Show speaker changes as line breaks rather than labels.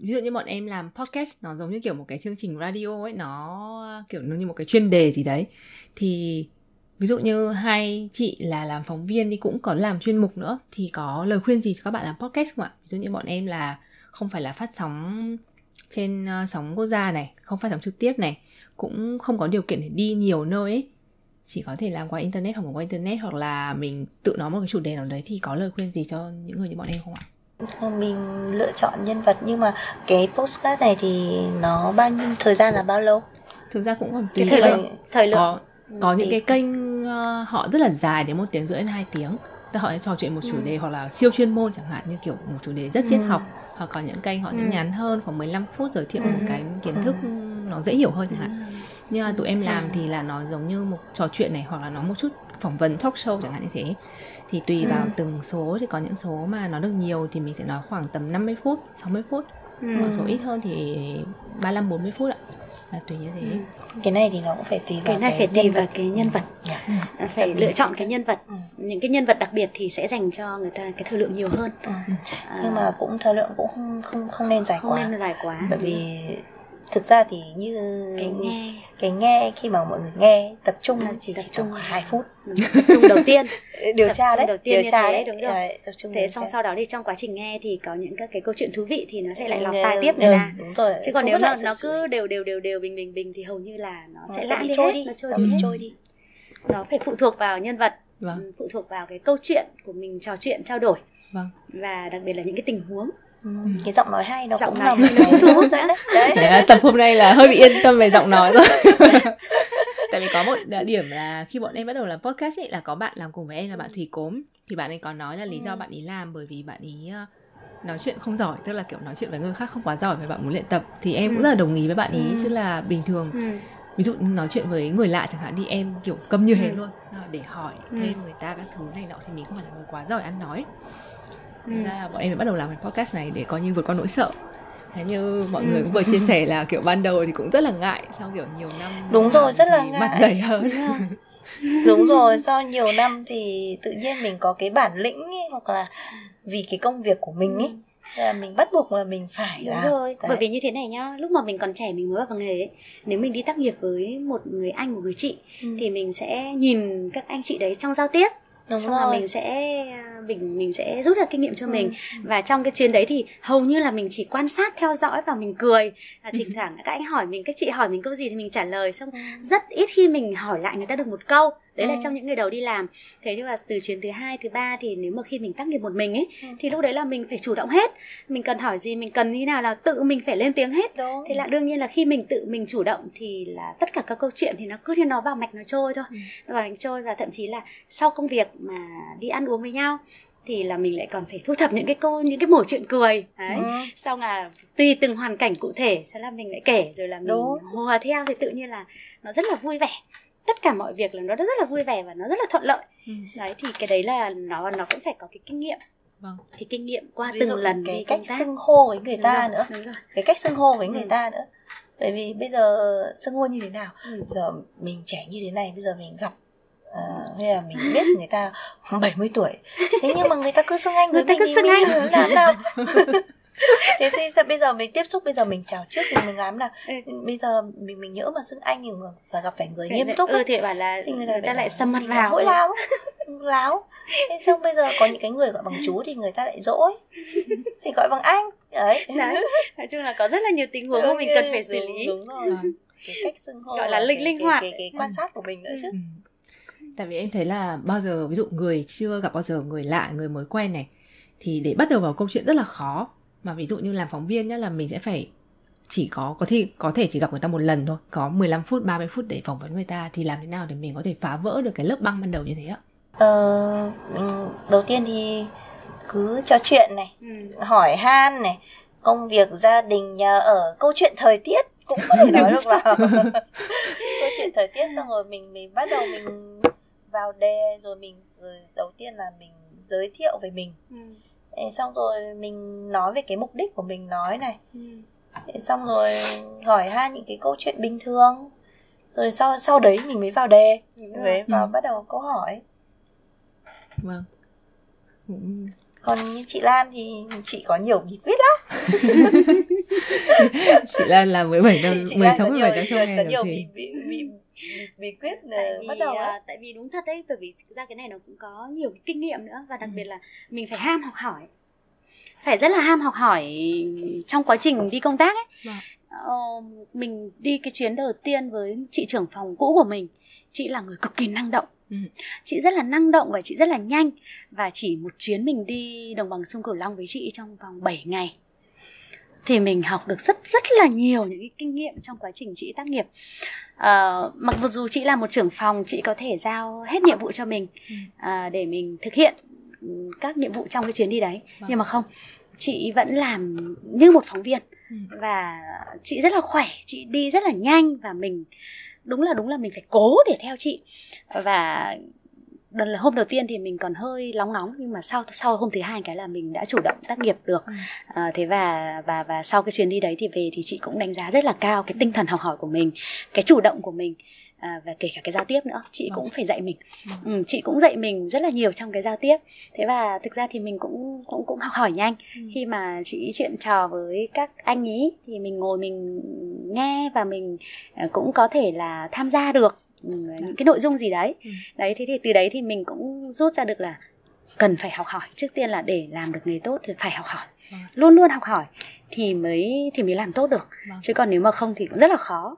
ví dụ như bọn em làm podcast, nó giống như kiểu một cái chương trình radio ấy, nó kiểu nó như một cái chuyên đề gì đấy. Thì ví dụ như hai chị là làm phóng viên thì cũng có làm chuyên mục nữa, thì có lời khuyên gì cho các bạn làm podcast không ạ? Ví dụ như bọn em là không phải là phát sóng trên ờ, sóng quốc gia này, không phát sóng trực tiếp này, cũng không có điều kiện để đi nhiều nơi ấy. Chỉ có thể làm qua internet hoặc qua internet hoặc là mình tự nói một cái chủ đề nào đấy thì có lời khuyên gì cho những người như bọn em không ạ?
Mình lựa chọn nhân vật nhưng mà cái postcard này thì nó bao nhiêu thời gian là bao lâu?
Thực ra cũng còn tùy
thời lượng thời lượng
có có những cái kênh uh, họ rất là dài đến một tiếng rưỡi đến hai tiếng họ sẽ trò chuyện một chủ ừ. đề hoặc là siêu chuyên môn chẳng hạn như kiểu một chủ đề rất triết ừ. học hoặc có những kênh họ sẽ ừ. ngắn hơn khoảng 15 phút giới thiệu ừ. một cái kiến thức ừ. nó dễ hiểu hơn chẳng hạn ừ. nhưng mà tụi em làm thì là nó giống như một trò chuyện này hoặc là nó một chút phỏng vấn talk show chẳng hạn như thế thì tùy vào ừ. từng số thì có những số mà nó được nhiều thì mình sẽ nói khoảng tầm 50 phút 60 phút ừ. số ít hơn thì 35 40 phút ạ là tùy như thế ừ.
cái này thì nó cũng phải tùy vào
cái này phải tùy vào cái nhân vật yeah. ừ. À, phải lựa chọn cái nhân vật ừ. những cái nhân vật đặc biệt thì sẽ dành cho người ta cái thời lượng nhiều hơn ừ.
à, nhưng mà cũng thời lượng cũng không không không nên dài
không
quá
nên dài quá
bởi vì thực ra thì như
cái nghe.
cái nghe khi mà mọi người nghe tập trung à, chỉ tập trung hai phút.
tập trung đầu tiên.
Điều tra đấy
đầu tiên
điều
tra đấy đúng rồi. đấy, tập trung thế xong sau đó thì trong quá trình nghe thì có những các cái câu chuyện thú vị thì nó sẽ lại lọt tai tiếp người ta
đúng rồi
chứ còn nếu nó nó cứ đều đều đều đều bình bình bình thì hầu như là nó, sẽ lãng đi
trôi
đi
nó
trôi đi trôi đi. Nó phải phụ thuộc vào nhân vật vâng. phụ thuộc vào cái câu chuyện của mình trò chuyện trao đổi.
Vâng.
và đặc biệt là những cái tình huống
Ừ. cái giọng nói hay nó
giọng
cũng
là một cái thu hút
dẫn đấy. đấy.
tập hôm nay là hơi bị yên tâm về giọng nói rồi tại vì có một điểm là khi bọn em bắt đầu làm podcast ấy là có bạn làm cùng với em là bạn thùy cốm thì bạn ấy có nói là lý do ừ. bạn ấy làm bởi vì bạn ấy ờ, nói chuyện không giỏi tức là kiểu nói chuyện với người khác không quá giỏi và bạn muốn luyện tập thì em ừ. cũng rất là đồng ý với bạn ấy ừ. tức là bình thường ừ. ví dụ nói chuyện với người lạ chẳng hạn đi em kiểu câm như hệt ừ. luôn để hỏi ừ. thêm người ta các thứ này nọ thì mình không phải là người quá giỏi ăn nói ừ. ra là bọn em mới bắt đầu làm cái podcast này để coi như vượt qua nỗi sợ. Thế như mọi người cũng vừa chia sẻ là kiểu ban đầu thì cũng rất là ngại sau kiểu nhiều năm
đúng rồi rất là ngại.
mặt dày hơn.
Đúng rồi. Sau nhiều năm thì tự nhiên mình có cái bản lĩnh ấy, hoặc là vì cái công việc của mình ấy là mình bắt buộc là mình phải
Đúng
làm.
rồi Đấy. bởi vì như thế này nhá lúc mà mình còn trẻ mình mới vào nghề ấy nếu mình đi tác nghiệp với một người anh một người chị ừ. thì mình sẽ nhìn các anh chị đấy trong giao tiếp Đúng xong rồi. là mình sẽ mình mình sẽ rút ra kinh nghiệm cho ừ. mình và trong cái chuyến đấy thì hầu như là mình chỉ quan sát theo dõi và mình cười là thỉnh thoảng các anh hỏi mình các chị hỏi mình câu gì thì mình trả lời xong ừ. rất ít khi mình hỏi lại người ta được một câu đấy ừ. là trong những người đầu đi làm thế nhưng mà từ chuyến thứ hai thứ ba thì nếu mà khi mình tác nghiệp một mình ấy ừ. thì lúc đấy là mình phải chủ động hết mình cần hỏi gì mình cần như nào là tự mình phải lên tiếng hết Đúng. thế là đương nhiên là khi mình tự mình chủ động thì là tất cả các câu chuyện thì nó cứ như nó vào mạch nó trôi thôi ừ. vào mạch trôi và thậm chí là sau công việc mà đi ăn uống với nhau thì là mình lại còn phải thu thập những cái câu những cái mẩu chuyện cười đấy ừ. xong là tùy từng hoàn cảnh cụ thể thế là mình lại kể rồi là mình Đúng. hòa theo thì tự nhiên là nó rất là vui vẻ tất cả mọi việc là nó rất là vui vẻ và nó rất là thuận lợi ừ. đấy thì cái đấy là nó nó cũng phải có cái kinh nghiệm
vâng.
cái kinh nghiệm qua Ví từng lần
cái cách xưng hô với người ta đúng nữa rồi. cái cách xưng hô với ừ. người ta nữa bởi vì bây giờ xưng hô như thế nào ừ. giờ mình trẻ như thế này bây giờ mình gặp Uh, hay là mình biết người ta 70 tuổi thế nhưng mà người ta cứ xưng anh với
người
mình
ta cứ xưng anh
làm nào thế thì sao bây giờ mình tiếp xúc bây giờ mình chào trước thì mình làm là ừ. bây giờ mình mình nhớ mà xưng anh thì và gặp phải người nghiêm túc
ừ thì bảo là thì người ta, người ta lại xâm mặt vào
mỗi láo láo. Thế xong bây giờ có những cái người gọi bằng chú thì người ta lại dỗi thì gọi bằng anh đấy.
Đấy. Nói chung là có rất là nhiều tình huống mà mình cần phải xử lý.
đúng, đúng rồi cái cách xưng hô
gọi là linh linh hoạt.
cái, cái, cái quan sát của mình nữa chứ. Ừ.
tại vì em thấy là bao giờ ví dụ người chưa gặp bao giờ người lạ người mới quen này thì để bắt đầu vào câu chuyện rất là khó mà ví dụ như làm phóng viên nhá là mình sẽ phải chỉ có có thể có thể chỉ gặp người ta một lần thôi. Có 15 phút 30 phút để phỏng vấn người ta thì làm thế nào để mình có thể phá vỡ được cái lớp băng ban đầu như thế ạ?
Ờ, đầu tiên thì cứ trò chuyện này ừ. hỏi han này công việc gia đình nhà ở câu chuyện thời tiết cũng có thể nói được vào. Câu chuyện thời tiết xong rồi mình mình bắt đầu mình vào đề rồi mình rồi đầu tiên là mình giới thiệu về mình. Ừ xong rồi mình nói về cái mục đích của mình nói này. Ừ. xong rồi hỏi ha những cái câu chuyện bình thường. Rồi sau sau đấy mình mới vào đề. Mới vào ừ. bắt đầu câu hỏi.
Vâng
còn như chị Lan thì chị có nhiều bí quyết lắm
chị Lan là 17 năm chị, 16 17 năm trong
nghề có nhiều bí, bí, bí, bí quyết tại vì, bắt đầu ấy.
tại vì đúng thật đấy bởi vì thực ra cái này nó cũng có nhiều cái kinh nghiệm nữa và đặc ừ. biệt là mình phải ham học hỏi phải rất là ham học hỏi trong quá trình đi công tác ấy vâng. ờ, mình đi cái chuyến đầu tiên với chị trưởng phòng cũ của mình chị là người cực kỳ năng động ừ. chị rất là năng động và chị rất là nhanh và chỉ một chuyến mình đi đồng bằng sông cửu long với chị trong vòng 7 ngày thì mình học được rất rất là nhiều những cái kinh nghiệm trong quá trình chị tác nghiệp uh, mặc dù chị là một trưởng phòng chị có thể giao hết nhiệm vụ cho mình uh, để mình thực hiện các nhiệm vụ trong cái chuyến đi đấy vâng. nhưng mà không chị vẫn làm như một phóng viên ừ. và chị rất là khỏe chị đi rất là nhanh và mình đúng là đúng là mình phải cố để theo chị. Và đợt là hôm đầu tiên thì mình còn hơi lóng ngóng nhưng mà sau sau hôm thứ hai cái là mình đã chủ động tác nghiệp được. À, thế và và và sau cái chuyến đi đấy thì về thì chị cũng đánh giá rất là cao cái tinh thần học hỏi của mình cái chủ động của mình à, và kể cả cái giao tiếp nữa chị ừ. cũng phải dạy mình ừ. Ừ, chị cũng dạy mình rất là nhiều trong cái giao tiếp thế và thực ra thì mình cũng cũng cũng học hỏi nhanh ừ. khi mà chị chuyện trò với các anh ý thì mình ngồi mình nghe và mình à, cũng có thể là tham gia được ừ, những cái nội dung gì đấy ừ. đấy thế thì từ đấy thì mình cũng rút ra được là cần phải học hỏi trước tiên là để làm được nghề tốt thì phải học hỏi vâng. luôn luôn học hỏi thì mới thì mới làm tốt được vâng. chứ còn nếu mà không thì cũng rất là khó